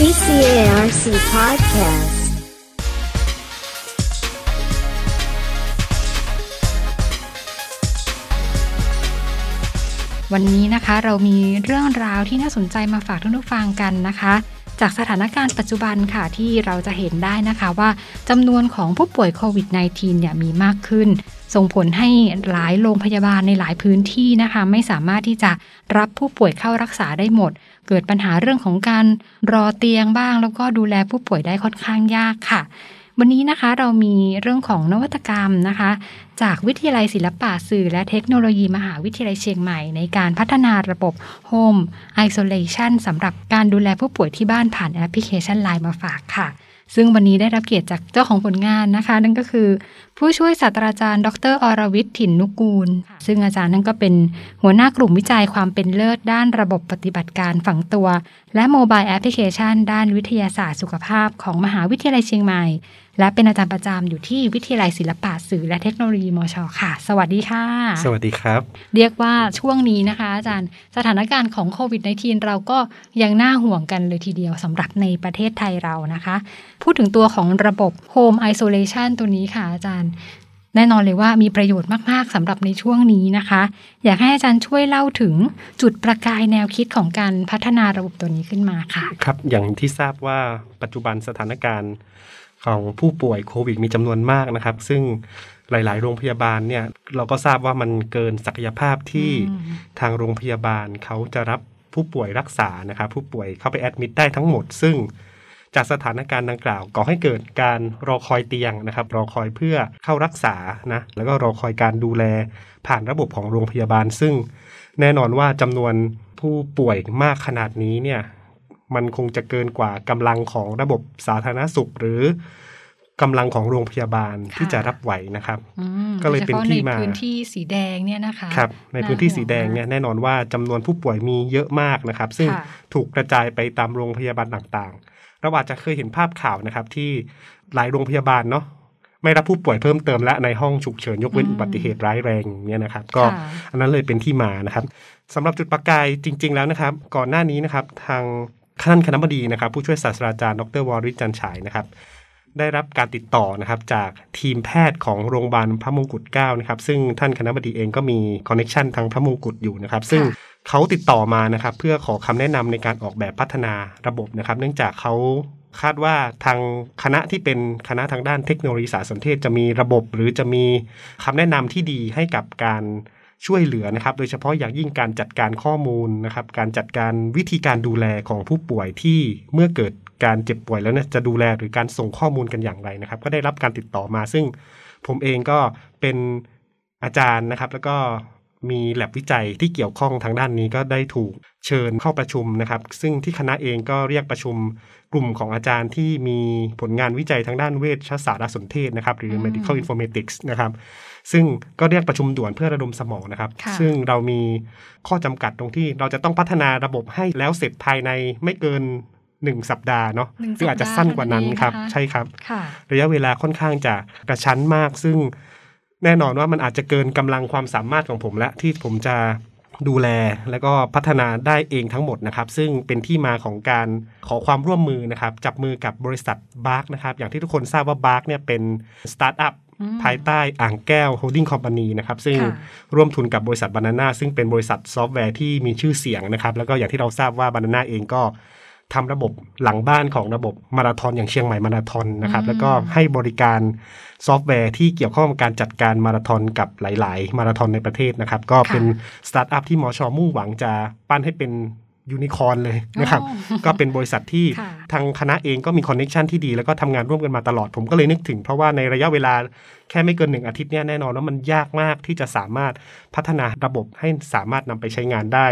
BCARC Podcast วันนี้นะคะเรามีเรื่องราวที่น่าสนใจมาฝากทุกทุกฟังกันนะคะ จากสถานการณ์ปัจจุบันค่ะที่เราจะเห็นได้นะคะว่าจำนวนของผู้ป่วยโควิด -19 เนี่ยมีมากขึ้น ส่งผลให้หลายโรงพยาบาลในหลายพื้นที่นะคะ ไม่สามารถที่จะรับผู้ป่วยเข้ารักษาได้หมด เกิดปัญหาเรื่องของการรอเตียงบ้าง แล้วก็ดูแลผู้ป่วยได้ค่อนข้างยากค่ะ วันนี้นะคะเรามีเรื่องของนวัตกรรมนะคะ จากวิทยาลัยศิลปะสื่อและเทคโนโลยีมหาวิทยาลัยเชียงใหม่ ในการพัฒนาระบบ Home Isolation สำหรับการดูแลผู้ป่วยที่บ้านผ่านแอปพลิเคชัน Line มาฝากค่ะซึ่งวันนี้ได้รับเกียรติจากเจ้าของผลงานนะคะ นั่นก็คือ ผู้ช่วยศาสตราจารย์ ดรอรวิทย์ถิ่นนุกูล ซึ่งอาจารย์นั่นก็เป็นหัวหน้ากลุ่มวิจัยความเป็นเลิศด้านระบบปฏิบัติการฝังตัว และโมบายแอปพลิเคชัน ด้านวิทยาศาสตร์สุขภาพของมหาวิทยาลัยเชียงใหม่ และเป็นอาจารย์ประจำอยู่ที่วิทยาลัยศิลปะสื่อและเทคโนโลยีมชค่ะ สวัสดีค่ะ สวัสดีครับ เรียกว่าช่วงนี้นะคะ อาจารย์สถานการณ์ของโควิด -19 เราก็ยังน่าห่วงกันเลยทีเดียวสำหรับในประเทศไทยเรานะคะ พูดถึงตัวของระบบ Home Isolation ตัวนี้ค่ะอาจารย์แน่นอนเลยว่ามีประโยชน์มาก ๆสำหรับในช่วงนี้นะคะ อยากให้อาจารย์ช่วยเล่าถึงจุดประกายแนวคิดของการพัฒนาระบบตัวนี้ขึ้นมาค่ะ ครับ อย่างที่ทราบว่าปัจจุบันสถานการณ์ ของผู้ป่วยโควิดมีจำนวนมากนะครับ ซึ่งหลาย ๆ โรงพยาบาลเนี่ยเราก็ทราบว่ามันเกินศักยภาพที่อืมทางโรงพยาบาลเขาจะรับผู้ป่วยรักษานะครับ ผู้ป่วยเข้าไปแอดมิดได้ทั้งหมด ซึ่งจากสถานการณ์ดังกล่าวก่อให้เกิดการรอคอยเตียงนะครับ รอคอยเพื่อเข้ารักษานะแล้วก็รอคอยการดูแลผ่านระบบของโรงพยาบาล ซึ่งแน่นอนว่าจำนวนผู้ป่วยมากขนาดนี้เนี่ย มันคงจะเกินกว่ากำลังของระบบสาธารณสุขหรือกำลังของโรงพยาบาลค่ะที่จะรับไหวนะครับอืมก็เลยเป็นโดฉพาะที่มาในพื้นที่สีแดงเนี่ยนะคะครับในพื้นที่น่าห่วงสีแดงเนี่ยแน่นอนว่าจำนวนผู้ป่วยมีเยอะมากนะครับ ซึ่งค่ะถูกกระจายไปตามโรงพยาบาลต่างๆ เราอาจจะเคยเห็นภาพข่าวนะครับที่หลายโรงพยาบาลเนาะไม่รับผู้ป่วยเพิ่มเติมและในห้องฉุกเฉินยกเว้นอืมอุบัติเหตุร้ายแรงอย่างเนี่ยนะครับ ก็ค่ะอันนั้นเลยเป็นที่มานะครับสำหรับจุดประกายจริง ๆ แล้วนะครับ ก่อนหน้านี้นะครับทาง ท่านคณบดีนะครับ ผู้ช่วยศาสตราจารย์ดรวริศจันทร์ฉายนะครับ ได้รับการติดต่อนะครับจากทีมแพทย์ของโรงพยาบาลพระมงกุฎเกล้านะครับ ซึ่งท่านคณบดีเองก็มีคอนเน็ชันทางพระมงกุฎอยู่นะครับ ซึ่งค่ะเขาติดต่อมานะครับ เพื่อขอคำแนะนำในการออกแบบพัฒนาระบบนะครับ เนื่องจากเขาคาดว่าทางคณะที่เป็นคณะทางด้านเทคโนโลยีสารสนเทศจะมีระบบ หรือจะมีคำแนะนำที่ดีให้กับการ ช่วยเหลือนะครับ โดยเฉพาะอย่างยิ่งการจัดการข้อมูลนะครับ การจัดการวิธีการดูแลของผู้ป่วยที่เมื่อเกิดการเจ็บป่วยแล้วเนี่ยจะดูแลหรือการส่งข้อมูลกันอย่างไรนะครับ ก็ได้รับการติดต่อมา ซึ่งผมเองก็เป็นอาจารย์นะครับ แล้วก็ มีแลบวิจัยที่เกี่ยวข้องทางด้านนี้ก็ได้ถูกเชิญเข้าประชุมนะครับ ซึ่งที่คณะเองก็เรียกประชุมกลุ่มของอาจารย์ที่มีผลงานวิจัยทางด้านเวชศาสตร์และสนเทศนะครับหรืออืม medical informatics นะครับซึ่งก็เรียกประชุมด่วนเพื่อระดมสมองนะครับค่ะซึ่งเรามีข้อจำกัดตรงที่เราจะต้องพัฒนาระบบให้แล้วเสร็จภายในไม่เกิน1สัปดาห์เนาะหนึ่งซึ่งอาจจะสั้นกว่านั้นครับสัปดาห์เท่านั้นเองนะคะใช่ครับค่ะระยะเวลาค่อนข้างจะกระชั้นมาก ซึ่ง แน่นอนว่ามันอาจจะเกินกำลังความสามารถของผมและที่ผมจะดูแลแล้วก็พัฒนาได้เองทั้งหมดนะครับ ซึ่งเป็นที่มาของการขอความร่วมมือนะครับ จับมือกับบริษัทบาร์กนะครับ อย่างที่ทุกคนทราบว่าบาร์กเนี่ยเป็นสตาร์ทอัพอืมภายใต้อ่างแก้วโฮลดิ้งคอมพานีนะครับ ซึ่งค่ะร่วมทุนกับบริษัทบานาน่าซึ่งเป็นบริษัทซอฟต์แวร์ที่มีชื่อเสียงนะครับ แล้วก็อย่างที่เราทราบว่าบานาน่าเองก็ ทำระบบหลังบ้านของระบบมาราธอนอย่างเชียงใหม่มาราธอนนะครับอืมแล้วก็ให้บริการซอฟต์แวร์ที่เกี่ยวข้องกับการจัดการมาราธอนกับหลาย ๆ มาราธอนในประเทศนะครับ ก็เป็นสตาร์ทอัพที่หมอชอมุ่งหวังจะปั้นให้เป็นยูนิคอร์นเลยนะครับอ๋อก็เป็นบริษัทที่ค่ะทางคณะเองก็มี connection ที่ดี แล้วก็ทำงานร่วมกันมาตลอดผมก็เลยนึกถึง เพราะว่าในระยะเวลาแค่ไม่เกินหนึ่งอาทิตย์เนี่ยแน่นอนว่ามันยากมากที่จะสามารถพัฒนาระบบให้สามารถนำไปใช้งานได้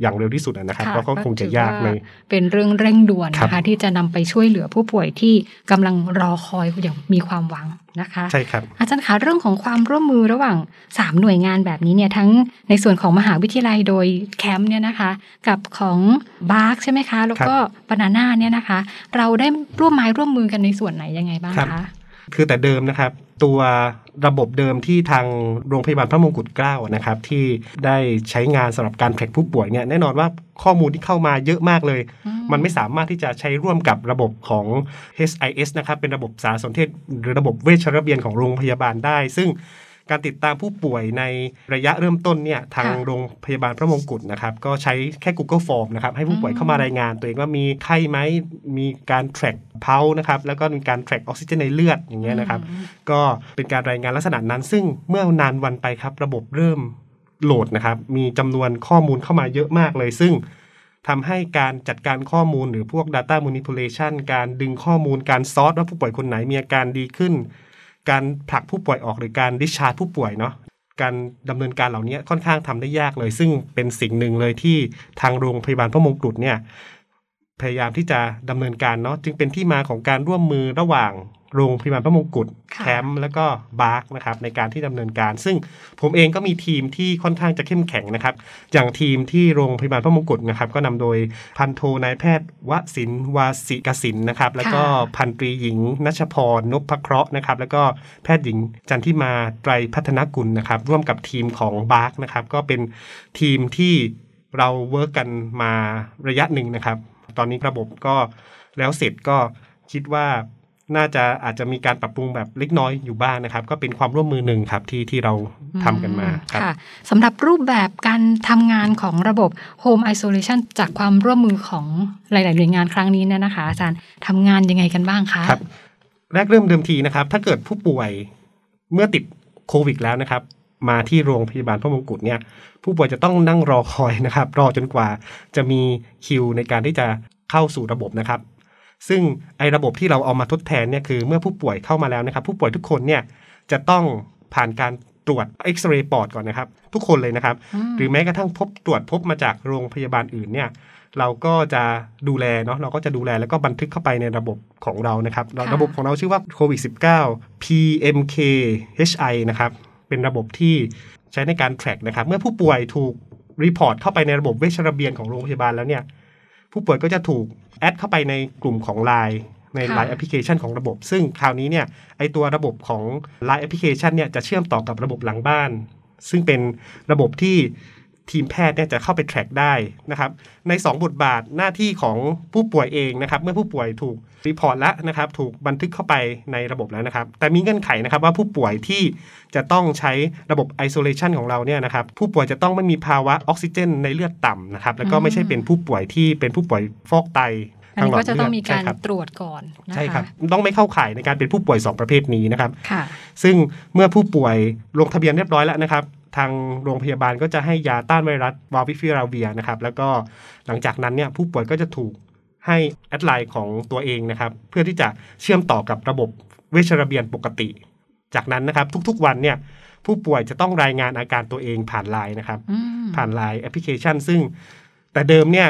อย่างเร็วที่สุดอะนะครับค่ะก็ก็คงจะยากถือในว่าเป็นเรื่องเร่งด่วนครับนะคะที่จะนำไปช่วยเหลือผู้ป่วยที่กำลังรอคอยอย่างมีความหวังนะคะใช่ครับอาจารย์คะเรื่องของความร่วมมือระหว่าง 3 หน่วยงานแบบนี้เนี่ยทั้งในส่วนของมหาวิทยาลัยโดย CAMT เนี่ยนะคะ กับของบาร์กใช่ไหมคะ แล้วก็บานาน่าเนี่ยนะคะ เราได้ร่วมไม้ร่วมมือกันในส่วนไหนยังไงบ้างครับคะคือแต่เดิมนะครับ ตัว ระบบเดิมที่ทางโรงพยาบาลพระมงกุฎเกล้านะครับที่ได้ใช้งานสำหรับการ track ผู้ป่วยเนี่ยแน่นอนว่าข้อมูลที่เข้ามาเยอะมากเลย มันไม่สามารถที่จะใช้ร่วมกับระบบของ HIS นะครับเป็นระบบสารสนเทศหรือระบบเวชระเบียนของโรงพยาบาลได้ ซึ่ง การติดตามผู้ป่วยในระยะเริ่มต้นเนี่ยทางค่ะโรงพยาบาลพระมงกุฎนะครับก็ใช้แค่ Google Form นะครับให้ผู้ป่วยเข้ามารายงานตัวเองว่ามีไข้ไหมมีการ track เพานะครับแล้วก็มีการ track ออกซิเจนในเลือดอย่างเงี้ยนะครับก็เป็นการรายงานลักษณะนั้น ซึ่งเมื่อนานวันไปครับ ระบบเริ่มโหลดนะครับมีจำนวนข้อมูลเข้ามาเยอะมากเลย ซึ่งทำให้การจัดการข้อมูลหรือพวก Data Manipulation การดึงข้อมูลการซอร์สว่าผู้ป่วยคนไหนมีอาการดีขึ้น การผลักผู้ป่วยออกหรือการ discharge ผู้ป่วยเนาะการดำเนินการเหล่านี้ค่อนข้างทำได้ยากเลย ซึ่งเป็นสิ่งหนึ่งเลยที่ทางโรงพยาบาลพระมงกุฎเนี่ยพยายามที่จะดำเนินการเนาะจึงเป็นที่มาของการร่วมมือระหว่าง โรงพยาบาลพระมงกุฎค่ะ CAMT แล้วก็บาร์กนะครับในการที่ดำเนินการ ซึ่งผมเองก็มีทีมที่ค่อนข้างจะเข้มแข็งนะครับ อย่างทีมที่โรงพยาบาลพระมงกุฎนะครับ ก็นำโดยพันโทนายแพทย์วสินวาสิกสินนะครับ แล้วก็พันตรีหญิงนัชพรนพเคราะห์นะครับ แล้วก็แพทย์หญิงจันทิมาไตรพัฒนกุลนะครับ ร่วมกับทีมของบาร์กนะครับ ก็เป็นทีมที่เรา work กันมาระยะหนึ่งนะครับ ตอนนี้ระบบก็แล้วเสร็จก็คิดว่า น่าจะอาจจะมีการปรับปรุงแบบเล็กน้อยอยู่บ้างนะครับ ก็เป็นความร่วมมือหนึ่งครับที่ที่เราทำกันมาครับค่ะสำหรับรูปแบบการทำงานของระบบ Home Isolation จากความร่วมมือของหลาย ๆ หน่วยงานครั้งนี้เนี่ยนะคะอาจารย์ทำงานยังไงกันบ้างคะครับแรกเริ่มเดิมทีนะครับ ถ้าเกิดผู้ป่วยเมื่อติดโควิดแล้วนะครับ มาที่โรงพยาบาลพระมงกุฎเนี่ย ผู้ป่วยจะต้องนั่งรอคอยนะครับ รอจนกว่าจะมีคิวในการที่จะเข้าสู่ระบบนะครับ ซึ่งไอ้ระบบที่เราเอามาทดแทนเนี่ยคือเมื่อผู้ป่วยเข้ามาแล้วนะครับ ผู้ป่วยทุกคนเนี่ยจะต้องผ่านการตรวจเอ็กซเรย์ปอดก่อนนะครับ ทุกคนเลยนะครับมหรือแม้กระทั่งพบตรวจพบมาจากโรงพยาบาลอื่นเนี่ยเราก็จะดูแลเนาะเราก็จะดูแลแล้วก็บันทึกเข้าไปในระบบของเรานะครับเราค่ะระบบของเราชื่อว่าโควิด -19 PMK HI นะครับ เป็นระบบที่ใช้ในการ track นะครับ เมื่อผู้ป่วยถูก report เข้าไปในระบบเวชระเบียนของโรงพยาบาลแล้วเนี่ย ผู้ป่วยก็จะถูก add เข้าไปในกลุ่มของ Line ในค่ะ Line แอปพลิเคชันของระบบ ซึ่งคราวนี้เนี่ยไอตัวระบบของ Line แอปพลิเคชันเนี่ยจะเชื่อมต่อกับระบบหลังบ้าน ซึ่งเป็นระบบที่ ทีมแพทย์เนี่ยจะเข้าไป track ได้นะครับใน 2 บทบาทหน้าที่ของผู้ป่วยเองนะครับเมื่อผู้ป่วยถูก report แล้วนะครับถูกบันทึกเข้าไปในระบบแล้วนะครับ แต่มีเงื่อนไขนะครับว่าผู้ป่วยที่จะต้องใช้ระบบ isolation ของเราเนี่ยนะครับผู้ป่วยจะต้องไม่มีภาวะออกซิเจน ในเลือดต่ำนะครับแล้วก็ไม่ใช่เป็นผู้ป่วยที่เป็นผู้ป่วยฟอกไตอันนี้ก็จะต้องมีการใช่ครับตรวจก่อนนะคะใช่ครับ ต้องไม่เข้าข่ายในการเป็นผู้ป่วย 2 ประเภทนี้นะครับค่ะซึ่งเมื่อผู้ป่วยลงทะเบียนเรียบร้อยแล้วนะครับ ทางโรงพยาบาลก็จะให้ยาต้านไวรัสวาวิฟิราเวียนะครับแล้วก็หลังจากนั้นเนี่ยผู้ป่วยก็จะถูกให้แอดไลน์ของตัวเองนะครับ เพื่อที่จะเชื่อมต่อกับระบบเวชระเบียนปกติ จากนั้นนะครับ ทุกๆวันเนี่ยผู้ป่วยจะต้องรายงานอาการตัวเองผ่านไลน์นะครับอืมผ่านไลน์แอปพลิเคชัน ซึ่งแต่เดิมเนี่ย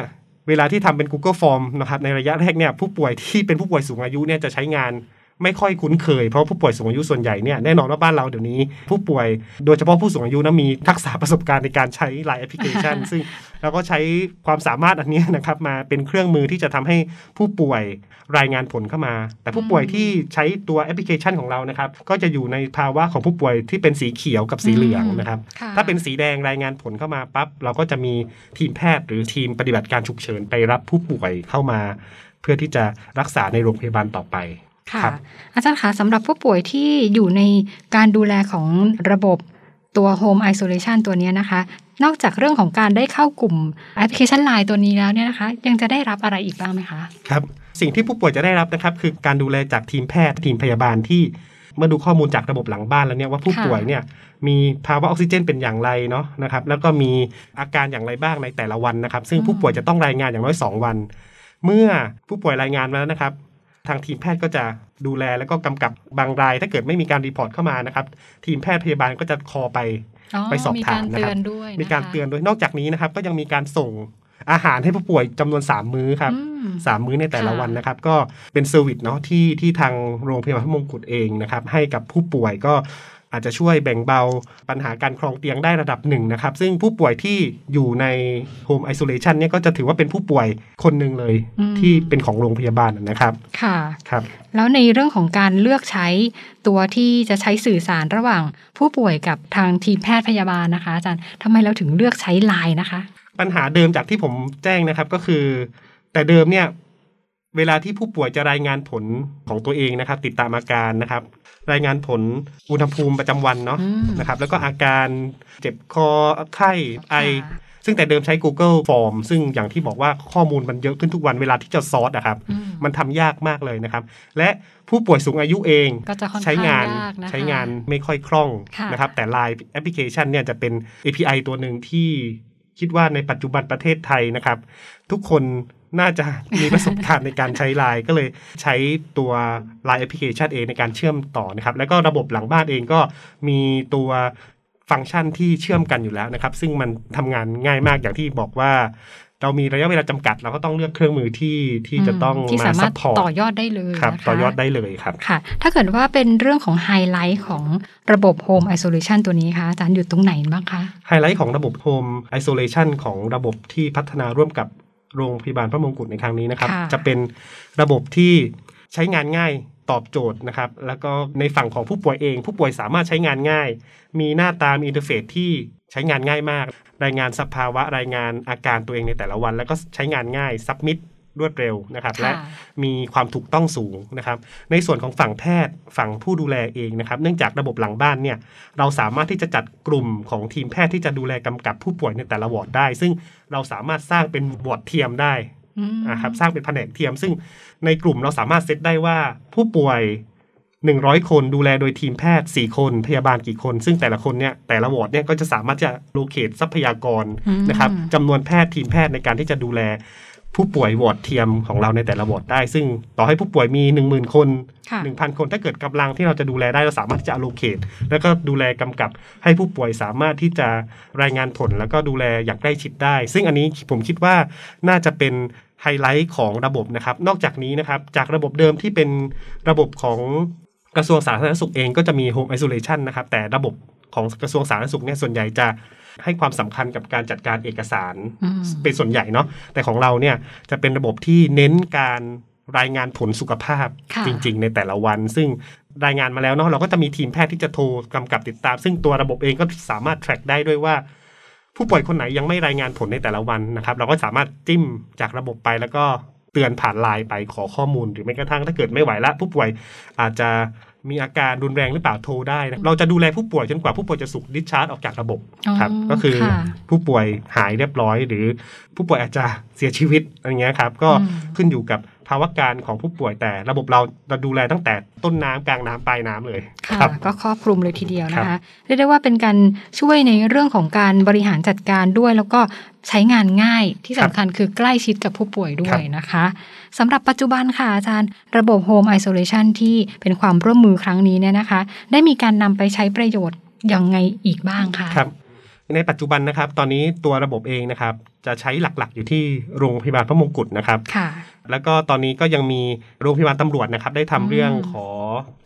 เวลาที่ทำเป็น Google Form นะครับในระยะแรกเนี่ยผู้ป่วยที่เป็นผู้ป่วยสูงอายุเนี่ยจะใช้งาน ไม่ค่อยคุ้นเคยเพราะผู้ป่วยสูงอายุส่วนใหญ่เนี่ยแน่นอนว่าบ้านเราเดี๋ยวนี้ ผู้ป่วยโดยเฉพาะผู้สูงอายุนะมีทักษะประสบการณ์ในการใช้ไลน์แอปพลิเคชัน ซึ่งเราก็ใช้ความสามารถอันเนี้ยนะครับมาเป็นเครื่องมือที่จะทำให้ผู้ป่วยรายงานผลเข้ามา แต่ผู้ป่วยที่ใช้ตัวแอปพลิเคชันของเรานะครับก็จะอยู่ในภาวะของผู้ป่วยที่เป็นสีเขียวกับสีเหลืองนะครับค่ะถ้าเป็นสีแดงรายงานผลเข้ามาปั๊บเราก็จะมีทีมแพทย์หรือทีมปฏิบัติการฉุกเฉินไปรับผู้ป่วยเข้ามา เพื่อที่จะรักษาในโรงพยาบาลต่อไป ค่ะครับอาจารย์คะสำหรับผู้ป่วยที่อยู่ในการดูแลของระบบตัว Home Isolation ตัวเนี้ยนะคะ นอกจากเรื่องของการได้เข้ากลุ่มแอปพลิเคชัน Line ตัวนี้แล้วเนี่ยนะคะ ยังจะได้รับอะไรอีกบ้างไหมคะ ครับ สิ่งที่ผู้ป่วยจะได้รับนะครับ คือการดูแลจากทีมแพทย์ทีมพยาบาลที่เมื่อดูข้อมูลจากระบบหลังบ้านแล้วเนี่ยว่าผู้ค่ะป่วยเนี่ยมีภาวะออกซิเจนเป็นอย่างไรเนาะนะครับ แล้วก็มีอาการอย่างไรบ้างในแต่ละวันนะครับ ซึ่งผู้ป่วยจะต้องรายงานอย่างน้อย 2 วัน เมื่อผู้ป่วยรายงานมาแล้วนะครับ ทางทีมแพทย์ก็จะดูแลแล้วก็กำกับบางราย ถ้าเกิดไม่มีการ report เข้ามานะครับ ทีมแพทย์พยาบาลก็จะ call ไปไปสอบถามมีการนะครับเตือนด้วยมีการเตือนด้วยนอกจากนี้นะครับ ก็ยังมีการส่งอาหารให้ผู้ป่วยจำนวน 3 มื้อครับอืมสามมื้อในแต่ละค่ะวันนะครับ ก็เป็น service เนาะที่ที่ทางโรงพยาบาลพระมงกุฎเองนะครับ ให้กับผู้ป่วยก็ อาจจะช่วยแบ่งเบาปัญหาการครองเตียงได้ระดับหนึ่งนะครับ ซึ่งผู้ป่วยที่อยู่ใน Home Isolation เนี่ยก็จะถือว่าเป็นผู้ป่วยคนหนึ่งเลยอืมที่เป็นของโรงพยาบาลนะครับ ค่ะครับ แล้วในเรื่องของการเลือกใช้ตัวที่จะใช้สื่อสารระหว่างผู้ป่วยกับทางทีมแพทย์พยาบาลนะคะอาจารย์ทำไมเราถึงเลือกใช้ไลน์นะคะ ปัญหาเดิมจากที่ผมแจ้งนะครับก็คือ แต่เดิมเนี่ย เวลาที่ผู้ป่วยจะรายงานผลของตัวเองนะครับ ติดตามอาการนะครับ รายงานผลอุณหภูมิประจำวันเนาะอืมนะครับ แล้วก็อาการเจ็บคอไข้ไอค่ะซึ่งแต่เดิมใช้ Google Form ซึ่งอย่างที่บอกว่าข้อมูลมันเยอะขึ้นทุกวันเวลาที่จะซอสอะครับอืมมันทำยากมากเลยนะครับ และผู้ป่วยสูงอายุเองก็จะค่อนข้างใช้งานยากนะคะใช้งานไม่ค่อยคล่องค่ะนะครับ แต่ Line แอปพลิเคชันเนี่ยจะเป็น API ตัวหนึ่งที่คิดว่าในปัจจุบันประเทศไทยนะครับ ทุกคน น่าจะมีประสบการณ์ในการใช้ Line ก็เลยใช้ตัว Line แอปพลิเคชันเองในการเชื่อมต่อนะครับ แล้วก็ระบบหลังบ้านเองก็มีตัวฟังก์ชันที่เชื่อมกันอยู่แล้วนะครับ ซึ่งมันทำงานง่ายมากอย่างที่บอกว่า เรามีระยะเวลาจำกัด เราก็ต้องเลือกเครื่องมือที่ที่จะต้องที่มา support สามารซัถต่อยอดได้เลยครับนะคะต่อยอดได้เลยครับค่ะ ถ้าเกิดว่าเป็นเรื่องของไฮไลท์ของระบบ Home Isolation ตัวนี้คะอาจารย์อยู่ตรงไหนบ้างคะไฮไลท์ของระบบ Home Isolation ของระบบที่พัฒนาร่วมกับ โรงพยาบาลพระมงกุฎในครั้งนี้นะครับค่ะจะเป็นระบบที่ใช้งานง่ายตอบโจทย์นะครับ แล้วก็ในฝั่งของผู้ป่วยเอง ผู้ป่วยสามารถใช้งานง่าย มีหน้าตามี interface ที่ใช้งานง่ายมาก รายงานสภาวะรายงานอาการตัวเองในแต่ละวัน แล้วก็ใช้งานง่าย submit รวดเร็วนะครับ และค่ะมีความถูกต้องสูงนะครับ ในส่วนของฝั่งแพทย์ฝั่งผู้ดูแลเองนะครับ เนื่องจากระบบหลังบ้านเนี่ยเราสามารถที่จะจัดกลุ่มของทีมแพทย์ที่จะดูแลกำกับผู้ป่วยในแต่ละวอร์ดได้ ซึ่งเราสามารถสร้างเป็นวอร์ดเทียมได้อืมนะครับสร้างเป็นแผนกเทียม ซึ่งในกลุ่มเราสามารถเซตได้ว่าผู้ป่วย100คนดูแลโดยทีมแพทย์4คนพยาบาลกี่คน ซึ่งแต่ละคนเนี่ยแต่ละวอร์ดเนี่ยก็จะสามารถ allocate ทรัพยากรอืมนะครับจำนวนแพทย์ทีมแพทย์ในการที่จะดูแล ผู้ป่วยวอร์ดเทียมของเราในแต่ละวอร์ดได้ ซึ่งต่อให้ผู้ป่วยมี 10,000 คนค่ะ1,000 คน ถ้าเกิดกำลังที่เราจะดูแลได้เราสามารถที่จะ allocate แล้วก็ดูแลกำกับให้ผู้ป่วยสามารถที่จะรายงานผลแล้วก็ดูแลอย่างใกล้ชิดได้ ซึ่งอันนี้ผมคิดว่าน่าจะเป็นไฮไลท์ของระบบนะครับ นอกจากนี้นะครับจากระบบเดิมที่เป็นระบบของกระทรวงสาธารณสุขเองก็จะมี Home Isolation นะครับแต่ระบบของกระทรวงสาธารณสุขเนี่ยส่วนใหญ่จะ ให้ความสำคัญกับการจัดการเอกสารอืมเป็นส่วนใหญ่เนาะแต่ของเราเนี่ยจะเป็นระบบที่เน้นการรายงานผลสุขภาพค่ะจริง ๆ ในแต่ละวัน ซึ่งรายงานมาแล้วเนาะเราก็จะมีทีมแพทย์ที่จะโทรกำกับติดตาม ซึ่งตัวระบบเองก็สามารถ track ได้ด้วยว่า ผู้ป่วยคนไหนยังไม่รายงานผลในแต่ละวันนะครับ เราก็สามารถจิ้มจากระบบไปแล้วก็เตือนผ่านไลน์ไปขอข้อมูลหรือแม้กระทั่งถ้าเกิดไม่ไหวละผู้ป่วยอาจจะ มีอาการรุนแรงหรือเปล่าโทรได้นะเราจะดูแลผู้ป่วยจนกว่าผู้ป่วยจะสุกดิชาร์จออกจากระบบครับอ๋อก็คือค่ะผู้ป่วยหายเรียบร้อย หรือผู้ป่วยอาจจะเสียชีวิตอะไรเงี้ยครับ ก็อืมขึ้นอยู่กับ ภาวะการของผู้ป่วยแต่ระบบเราเราดูแลตั้งแต่ต้นน้ำกลางน้ำปลายน้ำเลยค่ะครับก็ครอบคลุมเลยทีเดียวนะครัคะบเรียกได้ว่าเป็นการช่วยในเรื่องของการบริหารจัดการด้วย แล้วก็ใช้งานง่ายที่สำคัญคือใกล้ชิดกับผู้ป่วยด้วยนะคะสำหรับปัจจุบันค่ะอาจารย์ ระบบ Home Isolation ที่เป็นความร่วมมือครั้งนี้เนี่ยนะคะ ได้มีการนำไปใช้ประโยชน์ยังไงอีกบ้างคะครับ ในปัจจุบันนะครับ ตอนนี้ตัวระบบเองนะครับ จะใช้หลักๆ อยู่ที่โรงพยาบาลพระมงกุฎนะครับค่ะแล้วก็ตอนนี้ก็ยังมีโรงพยาบาลตำรวจนะครับ ได้ทำอืมเรื่องขอ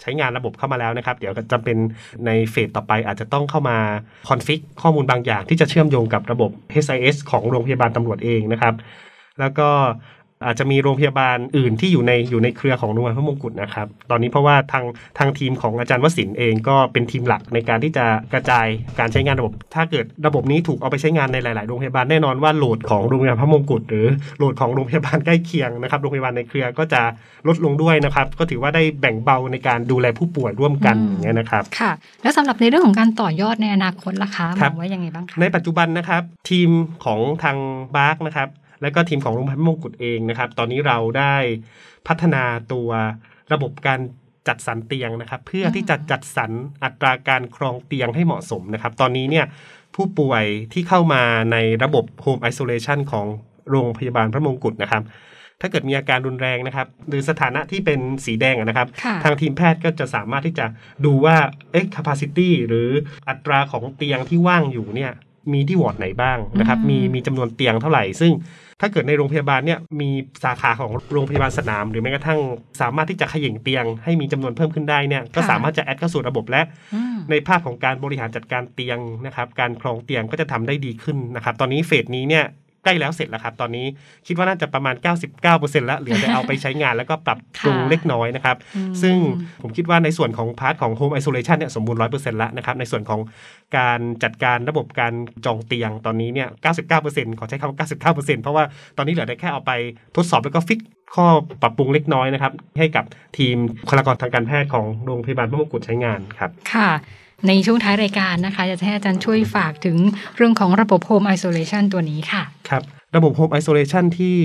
ใช้งานระบบเข้ามาแล้วนะครับ เดี๋ยวจะเป็นในเฟสต่อไปอาจจะต้องเข้ามาคอนฟิกข้อมูลบางอย่างที่จะเชื่อมโยงกับระบบ HIS ของโรงพยาบาลตำรวจเองนะครับ แล้วก็ อาจจะมีโรงพยาบาลอื่นที่อยู่ในอยู่ในเครือของโรงพยาบาลพระมงกุฎนะครับ ตอนนี้เพราะว่าทางทางทีมของอาจารย์วสินทร์เองก็เป็นทีมหลักในการที่จะกระจายการใช้งานระบบ ถ้าเกิดระบบนี้ถูกเอาไปใช้งานในหลาย ๆ โรงพยาบาลแน่นอนว่าโหลดของโรงพยาบาลพระมงกุฎหรือโหลดของโรงพยาบาลใกล้เคียงนะครับโรงพยาบาลในเครือก็จะลดลงด้วยนะครับ ก็ถือว่าได้แบ่งเบาในการดูแลผู้ป่วยร่วมกันอืมอย่างเงี้ยนะครับค่ะ แล้วสำหรับในเรื่องของการต่อยอดในอนาคตล่ะคะมครัอบงไว้ยังไงบ้างคะในปัจจุบันนะครับทีมของทางบาร์กนะครับ และก็ทีมของโรงพยาบาลพระมงกุฎเองนะครับ ตอนนี้เราได้พัฒนาตัวระบบการจัดสรรเตียงนะครับ เพื่อที่จะจัดสรรอัตราการครองเตียงให้เหมาะสมนะครับ ตอนนี้เนี่ยผู้ป่วยที่เข้ามาในระบบ Home Isolation ของโรงพยาบาลพระมงกุฎนะครับ ถ้าเกิดมีอาการรุนแรงนะครับ หรือสถานะที่เป็นสีแดงอะนะครับค่ะทางทีมแพทย์ก็จะสามารถที่จะดูว่าเอ๊ะ capacity หรืออัตราของเตียงที่ว่างอยู่เนี่ย มีที่วอร์ดไหนบ้างนะครับอืมมีมีจำนวนเตียงเท่าไหร่ ซึ่งถ้าเกิดในโรงพยาบาลเนี่ยมีสาขาของโรงพยาบาลสนาม หรือแม้กระทั่งสามารถที่จะขยายเตียง ให้มีจำนวนเพิ่มขึ้นได้เนี่ยก็สามารถจะ add เข้าสู่ระบบและอืมในภาพของการบริหารจัดการเตียงนะครับการครองเตียงก็จะทำได้ดีขึ้นนะครับ ตอนนี้ phase นี้เนี่ย ใกล้แล้วเสร็จแล้วครับ ตอนนี้คิดว่าน่าจะประมาณ 99%แล้วเหลือแต่เอาไปใช้งานแล้วก็ปรับปรุงค่ะเล็กน้อยนะครับอืมซึ่งผมคิดว่าในส่วนของ part ของ Home Isolation เนี่ยสมบูรณ์100%แล้วนะครับ ในส่วนของการจัดการระบบการจองเตียงตอนนี้เนี่ย 99%ขอใช้คำว่า 99%เพราะว่าตอนนี้เหลือได้แค่เอาไปทดสอบแล้วก็ฟิกข้อปรับปรุงเล็กน้อยนะครับ ให้กับทีมบุคลากรทางการแพทย์ของโรงพยาบาลพระมงกุฎใช้งานครับ ค่ะ ในช่วงท้ายรายการนะคะจะให้อาจารย์ช่วยฝากถึงเรื่องของระบบ Home Isolation ตัวนี้ค่ะ ครับ ระบบ Home Isolation ที่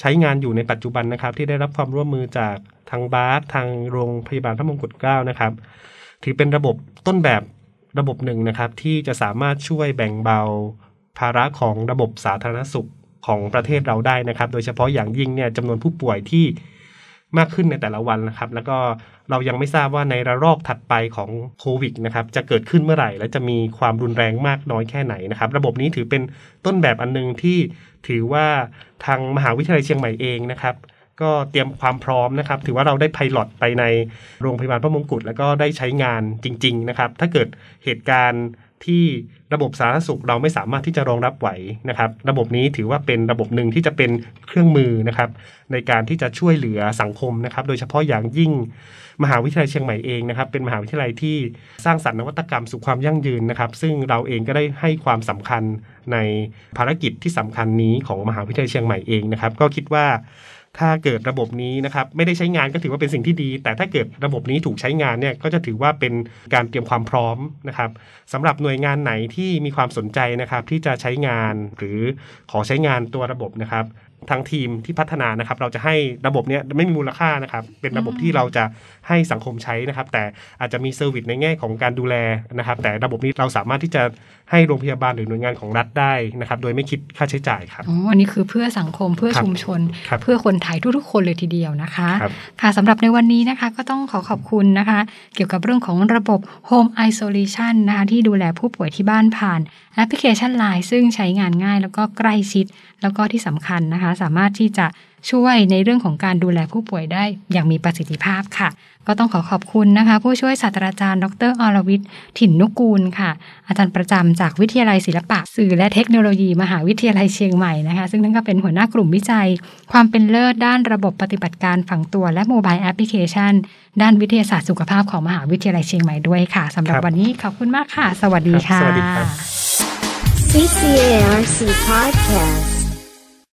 ใช้งานอยู่ในปัจจุบันนะครับ ที่ได้รับความร่วมมือจากทางบาสทางโรงพยาบาลพระมงกุฎเกล้านะครับ ถือเป็นระบบต้นแบบระบบหนึ่งนะครับ ที่จะสามารถช่วยแบ่งเบา ภาระของระบบสาธารณสุขของประเทศเราได้นะครับ โดยเฉพาะอย่างยิ่งเนี่ยจำนวนผู้ป่วยที่มากขึ้นในแต่ละวันนะครับ แล้วก็ เรายังไม่ทราบว่าในระลอกถัดไปของโควิดนะครับจะเกิดขึ้นเมื่อไหร่ และจะมีความรุนแรงมากน้อยแค่ไหนนะครับ ระบบนี้ถือเป็นต้นแบบอันหนึงที่ถือว่าทางมหาวิทยาลัยเชียงใหม่เองนะครับก็เตรียมความพร้อมนะครับ ถือว่าเราได้ไพลอตไปในโรงพยาบาลพระมงกุฎแล้วก็ได้ใช้งานจริง ๆ นะครับ ถ้าเกิดเหตุการณ์ ที่ระบบสาธารณสุขเราไม่สามารถที่จะรองรับไหวนะครับ ระบบนี้ถือว่าเป็นระบบหนึ่งที่จะเป็นเครื่องมือนะครับ ในการที่จะช่วยเหลือสังคมนะครับ โดยเฉพาะอย่างยิ่งมหาวิทยาลัยเชียงใหม่เองนะครับ เป็นมหาวิทยาลัยที่สร้างสรรค์นวัตกรรมสู่ความยั่งยืนนะครับ ซึ่งเราเองก็ได้ให้ความสำคัญในภารกิจที่สำคัญนี้ของมหาวิทยาลัยเชียงใหม่เองนะครับ ก็คิดว่า ถ้าเกิดระบบนี้นะครับไม่ได้ใช้งานก็ถือว่าเป็นสิ่งที่ดี แต่ถ้าเกิดระบบนี้ถูกใช้งานเนี่ยก็จะถือว่าเป็นการเตรียมความพร้อมนะครับสำหรับหน่วยงานไหนที่มีความสนใจนะครับที่จะใช้งานหรือขอใช้งานตัวระบบนะครับ ทางทีมที่พัฒนานะครับ เราจะให้ระบบเนี้ยไม่มีมูลค่านะครับ เป็นระบบที่เราจะให้สังคมใช้นะครับ แต่อาจจะมีเซอร์วิสในแง่ของการดูแลนะครับ แต่ระบบนี้เราสามารถที่จะให้โรงพยาบาลหรือหน่วยงานของรัฐได้นะครับ โดยไม่คิดค่าใช้จ่ายครับอ๋ออันนี้คือเพื่อสังคมเพื่อครับชุมชนครับเพื่อคนไทยทุกๆ คนเลยทีเดียวนะคะครับค่ะสำหรับในวันนี้นะคะก็ต้องขอขอบคุณนะคะ เกี่ยวกับเรื่องของระบบ Home Isolation นะคะที่ดูแลผู้ป่วยที่บ้านผ่านแอปพลิเคชัน Line ซึ่งใช้งานง่ายแล้วก็ใกล้ชิด แล้วก็ที่สำคัญนะคะ สามารถที่จะ ช่วยในเรื่องของการดูแลผู้ป่วยได้อย่างมีประสิทธิภาพค่ะ ก็ต้องขอขอบคุณนะคะ ผู้ช่วยศาสตราจารย์ ดรอรวิทย์ถิ่นนุกูลค่ะ อาจารย์ประจำจากวิทยาลัยศิลปะ สื่อและเทคโนโลยี มหาวิทยาลัยเชียงใหม่นะคะ ซึ่งท่านก็เป็นหัวหน้ากลุ่มวิจัย ความเป็นเลิศด้านระบบปฏิบัติการฝังตัวและโมบายแอปพลิเคชัน ด้านวิทยาศาสตร์สุขภาพของมหาวิทยาลัยเชียงใหม่ด้วยค่ะสำหรับรบวันนี้ขอบคุณมากค่ะ สวัสดีค่ะ CCARC Podcast.